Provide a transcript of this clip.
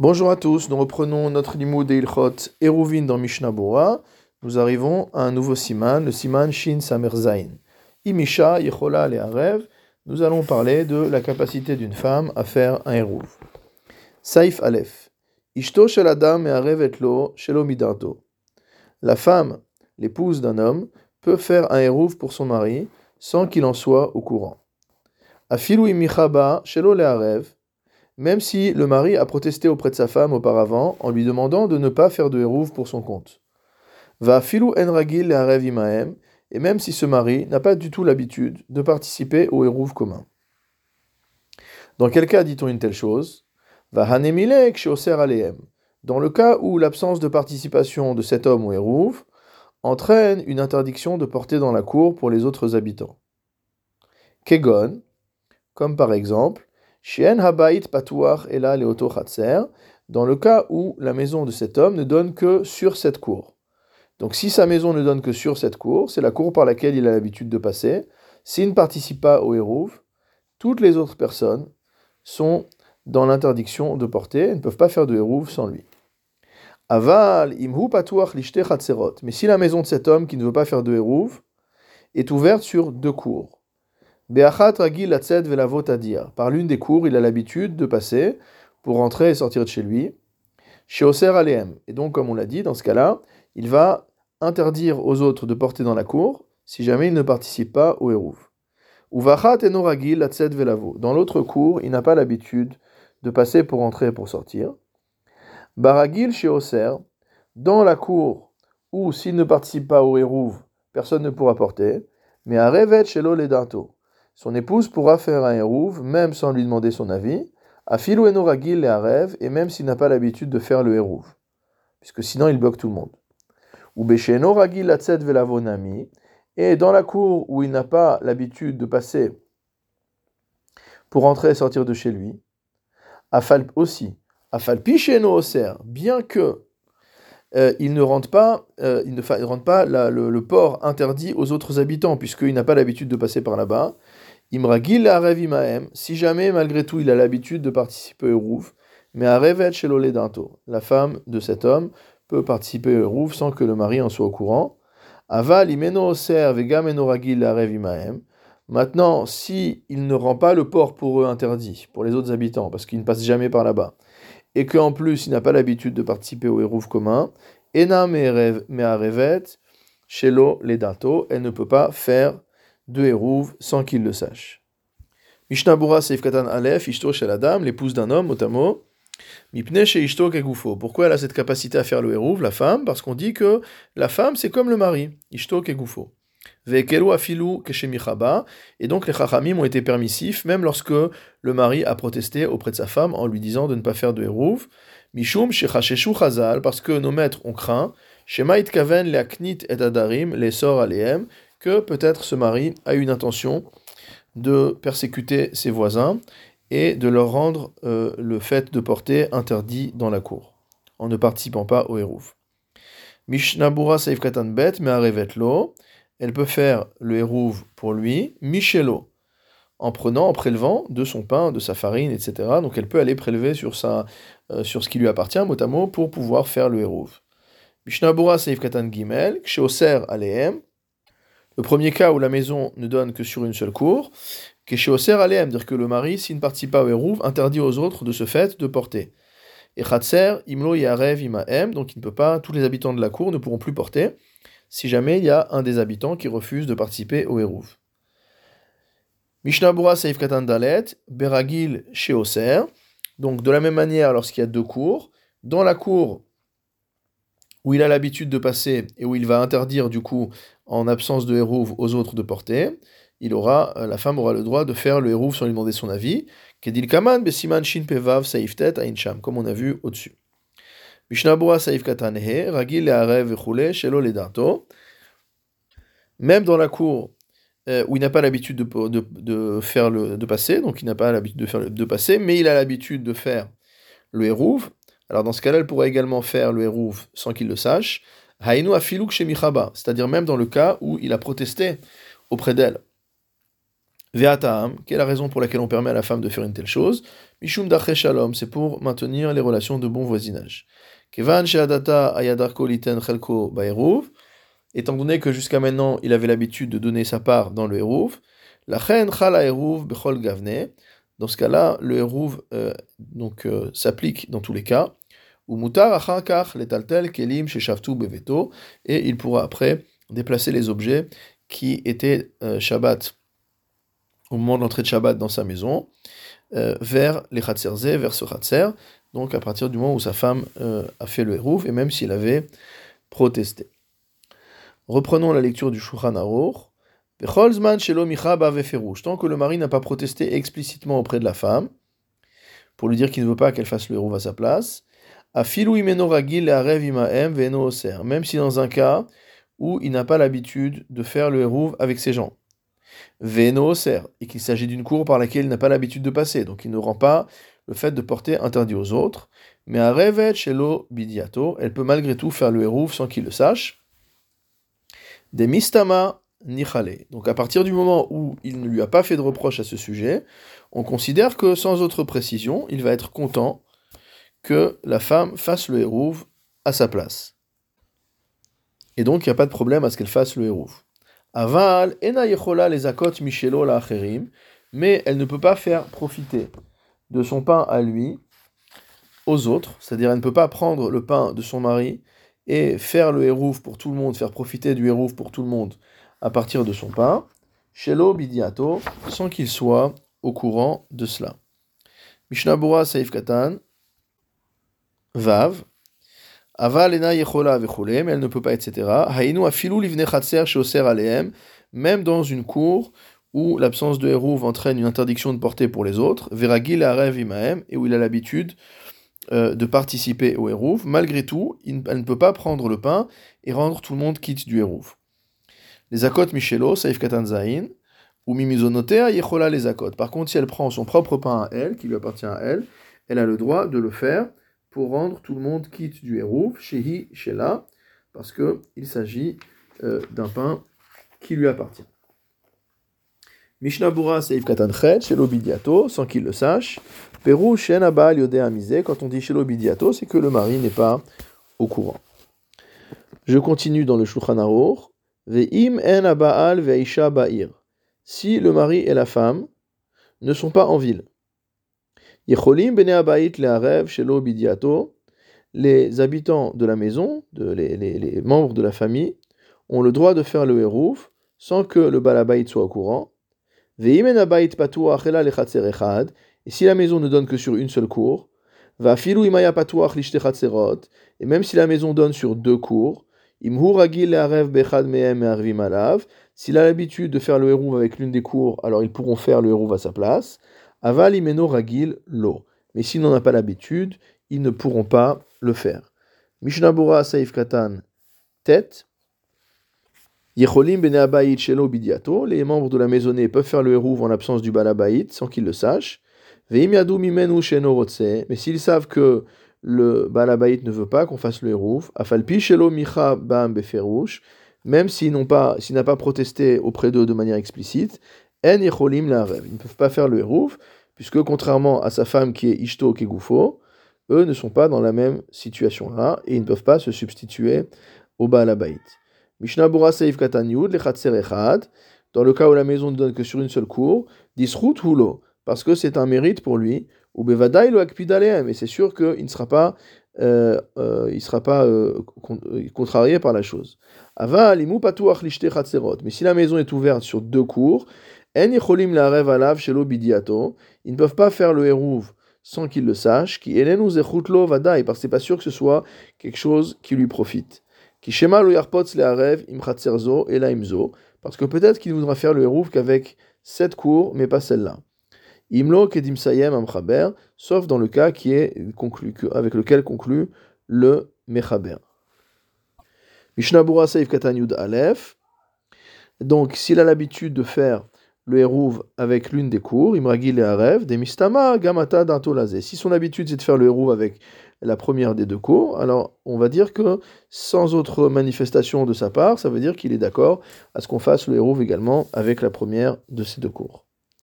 Bonjour à tous, nous reprenons notre limoud et ilchot Eruvin dans Mishnah Bora. Nous arrivons à un nouveau siman, le siman Shin Samer Zain. Imisha Yechola Le'arev, nous allons parler de la capacité d'une femme à faire un eruv. Saif Aleph. Ishto shel adam et lo shelo midarto. La femme, l'épouse d'un homme, peut faire un eruv pour son mari sans qu'il en soit au courant. Afilu imichaba shelo le'arev même si le mari a protesté auprès de sa femme auparavant en lui demandant de ne pas faire de hérouve pour son compte. Va filou en ragil imaem, et même si ce mari n'a pas du tout l'habitude de participer au hérouve commun. Dans quel cas dit-on une telle chose? Va hanemilek sheoser aleem. Dans le cas où l'absence de participation de cet homme au hérouve entraîne une interdiction de porter dans la cour pour les autres habitants. Kegon, comme par exemple, Habait Ela Leoto dans le cas où la maison de cet homme ne donne que sur cette cour. Donc si sa maison ne donne que sur cette cour, c'est la cour par laquelle il a l'habitude de passer. S'il ne participe pas au Hérouv, toutes les autres personnes sont dans l'interdiction de porter et ne peuvent pas faire de Hérouv sans lui. Aval imhu lishte Mais si la maison de cet homme qui ne veut pas faire de Hérouv est ouverte sur deux cours, par l'une des cours, il a l'habitude de passer pour rentrer et sortir de chez lui. Chez Oser Aleem. Et donc, comme on l'a dit, dans ce cas-là, il va interdire aux autres de porter dans la cour si jamais il ne participe pas au Hérouv. Dans l'autre cour, il n'a pas l'habitude de passer pour entrer et pour sortir. Baragil chez Oser, dans la cour où s'il ne participe pas au Hérouv, personne ne pourra porter. Mais à Revet chez l'Oledato son épouse pourra faire un hérouv, même sans lui demander son avis, à filou ragil et rêve, et même s'il n'a pas l'habitude de faire le hérouv, puisque sinon il bloque tout le monde. Ou besheno ragil latzet velavonami, et dans la cour où il n'a pas l'habitude de passer pour entrer et sortir de chez lui, afal aussi, afal picheno oser, bien que euh, il ne rentre pas, euh, il ne rentre pas le, port interdit aux autres habitants, puisqu'il n'a pas l'habitude de passer par là-bas. Imragil arev imaem, si jamais malgré tout il a l'habitude de participer au rouf, mais arevet chez danto, la femme de cet homme peut participer au rouf sans que le mari en soit au courant. Aval imeno oser. Maintenant, si il ne rend pas le port pour eux interdit, pour les autres habitants, parce qu'ils ne passent jamais par là-bas, et qu'en plus il n'a pas l'habitude de participer au hérouf commun, ena elle ne peut pas faire de Hérouv sans qu'il le sache. Mishnabura Seif Katan Aleph, Ishto l'épouse d'un homme, motamo, Mipne chez Ishto Kegufo. Pourquoi elle a cette capacité à faire le Hérouv, la femme? Parce qu'on dit que la femme, c'est comme le mari, Ishto Kegufo. Vekelu Afilu Keshemichaba, et donc les Chachamim ont été permissifs, même lorsque le mari a protesté auprès de sa femme en lui disant de ne pas faire de Hérouv. Mishum Shechasheshu Chazal, parce que nos maîtres ont craint, Shema Itkaven Leaknit et Adarim, les sorts Aleem, que peut-être ce mari a une intention de persécuter ses voisins et de leur rendre euh, le fait de porter interdit dans la cour, en ne participant pas au Hérouf. Mishnabura Saif Katan Bet, mais lo, elle peut faire le Hérouv pour lui, Michelo, en prenant, en prélevant de son pain, de sa farine, etc. Donc elle peut aller prélever sur, sa, euh, sur ce qui lui appartient, mot pour pouvoir faire le Hérouv. Mishnabura Saif Katan Gimel, Ksheoser Aleem, le premier cas où la maison ne donne que sur une seule cour, Kesheoser Aleem, dire que le mari, s'il ne participe pas au Hérouv, interdit aux autres de ce fait de porter. Et Khatser, Imlo Yarev Imaem, donc il ne peut pas, tous les habitants de la cour ne pourront plus porter, si jamais il y a un des habitants qui refuse de participer au Hérouv. Mishnabura Saif Katan Dalet, Beragil Sheoser, donc de la même manière lorsqu'il y a deux cours, dans la cour où il a l'habitude de passer et où il va interdire du coup, en absence de hérouv, aux autres de porter, il aura, euh, la femme aura le droit de faire le hérouv sans lui demander son avis. Kedil kaman besiman shin pevav saiftet aincham, comme on a vu au-dessus. Saif ragil shelo. Même dans la cour euh, où il n'a pas l'habitude de, de, faire le, de passer, donc il n'a pas l'habitude de faire de passer, mais il a l'habitude de faire le hérouv, alors dans ce cas-là, elle pourrait également faire le hérouf sans qu'il le sache. Hainu afiluk shemichaba, c'est-à-dire même dans le cas où il a protesté auprès d'elle Ve'atam, quelle est la raison pour laquelle on permet à la femme de faire une telle chose Mishum shalom, c'est pour maintenir les relations de bon voisinage. Kevan she'adata ayadarko liten chelko ba'eruv, étant donné que jusqu'à maintenant il avait l'habitude de donner sa part dans le eruv, la chen chala bechol gavne, dans ce cas-là, le eruv euh, donc euh, s'applique dans tous les cas. Ou mutar kelim beveto, et il pourra après déplacer les objets qui étaient euh, Shabbat au moment de l'entrée de Shabbat dans sa maison, vers les Khatserzé, vers ce Khatser, donc à partir du moment où sa femme a fait le Hérouf, et même s'il avait protesté. Reprenons la lecture du Shulchan Aruch. Tant que le mari n'a pas protesté explicitement auprès de la femme, pour lui dire qu'il ne veut pas qu'elle fasse le héros à sa place, même si dans un cas où il n'a pas l'habitude de faire le hérouv avec ses gens. Veno et qu'il s'agit d'une cour par laquelle il n'a pas l'habitude de passer, donc il ne rend pas le fait de porter interdit aux autres. Mais à Revet Shelo Bidiato, elle peut malgré tout faire le hérouv sans qu'il le sache. Des Donc à partir du moment où il ne lui a pas fait de reproche à ce sujet, on considère que sans autre précision, il va être content que la femme fasse le hérouv à sa place. Et donc il n'y a pas de problème à ce qu'elle fasse le hérouv. Aval, ena les akot michelo la mais elle ne peut pas faire profiter de son pain à lui aux autres, c'est-à-dire elle ne peut pas prendre le pain de son mari et faire le hérouf pour tout le monde, faire profiter du hérouf pour tout le monde à partir de son pain, shelo bidiato, sans qu'il soit au courant de cela. Mishnabura Saif Katan, Vav, Avalena yechola mais elle ne peut pas, etc. Hainu afilu livne chatser sheoser aleem, même dans une cour où l'absence de hérouv entraîne une interdiction de porter pour les autres, veragil arev imaem, et où il a l'habitude euh, de participer au hérouv, malgré tout, elle ne peut pas prendre le pain et rendre tout le monde quitte du hérouv. Les akot michelo, saif katan zain, ou mimizonotea yechola les akot. Par contre, si elle prend son propre pain à elle, qui lui appartient à elle, elle a le droit de le faire pour rendre tout le monde quitte du hérouf, shehi, shela, parce qu'il s'agit euh, d'un pain qui lui appartient. Mishnabura Seif Katanchet, Shelo Bidiato, sans qu'il le sache. Peru Shen Abal Amize, quand on dit Shelo Bidiato, c'est que le mari n'est pas au courant. Je continue dans le Shulchan. Ve'im en ve'isha. Si le mari et la femme ne sont pas en ville, les habitants de la maison, de, les, membres de la famille, ont le droit de faire le hérouf sans que le balabait soit au courant. Et si la maison ne donne que sur une seule cour, et même si la maison donne sur deux cours, s'il a l'habitude de faire le hérouv avec l'une des cours, alors ils pourront faire le hérouv à sa place. Aval imeno ragil lo. Mais s'ils n'en ont pas l'habitude, ils ne pourront pas le faire. Mishnabura saif katan tête. Yecholim bene abayit shelo bidiato. Les membres de la maisonnée peuvent faire le hérouv en l'absence du balabayit sans qu'ils le sachent. Veim yadu mimenu sheno Mais s'ils savent que le balabayit ne veut pas qu'on fasse le hérouv, afalpi shelo micha bam beferush. Même s'il n'a pas protesté auprès d'eux de manière explicite, en la Ils ne peuvent pas faire le hérouf, puisque contrairement à sa femme qui est Ishto Kegoufo, eux ne sont pas dans la même situation-là et ils ne peuvent pas se substituer au Baal Abayit. Mishnah Bura Seif Katanyud, dans le cas où la maison ne donne que sur une seule cour, disrout hulo, parce que c'est un mérite pour lui, ou bevadaï lo akpidaleem, et c'est sûr qu'il ne sera pas, euh, euh, il sera pas euh, contrarié par la chose. Ava limu patuach lishte mais si la maison est ouverte sur deux cours, ils ne peuvent pas faire le hérouv sans qu'ils le sachent, qui parce que c'est pas sûr que ce soit quelque chose qui lui profite. Qui parce que peut-être qu'il voudra faire le hérouv qu'avec cette cour, mais pas celle-là. Imlo kedim sayem amchaber, sauf dans le cas qui est avec lequel conclut le mechaber. Mishnabura Seif Katanyud Aleph. Donc, s'il a l'habitude de faire le hérouv avec l'une des cours, Imragil et Arev, des Mistama, Gamata, Dantolazé. Si son habitude c'est de faire le hérouv avec la première des deux cours, alors on va dire que sans autre manifestation de sa part, ça veut dire qu'il est d'accord à ce qu'on fasse le hérouv également avec la première de ces deux cours.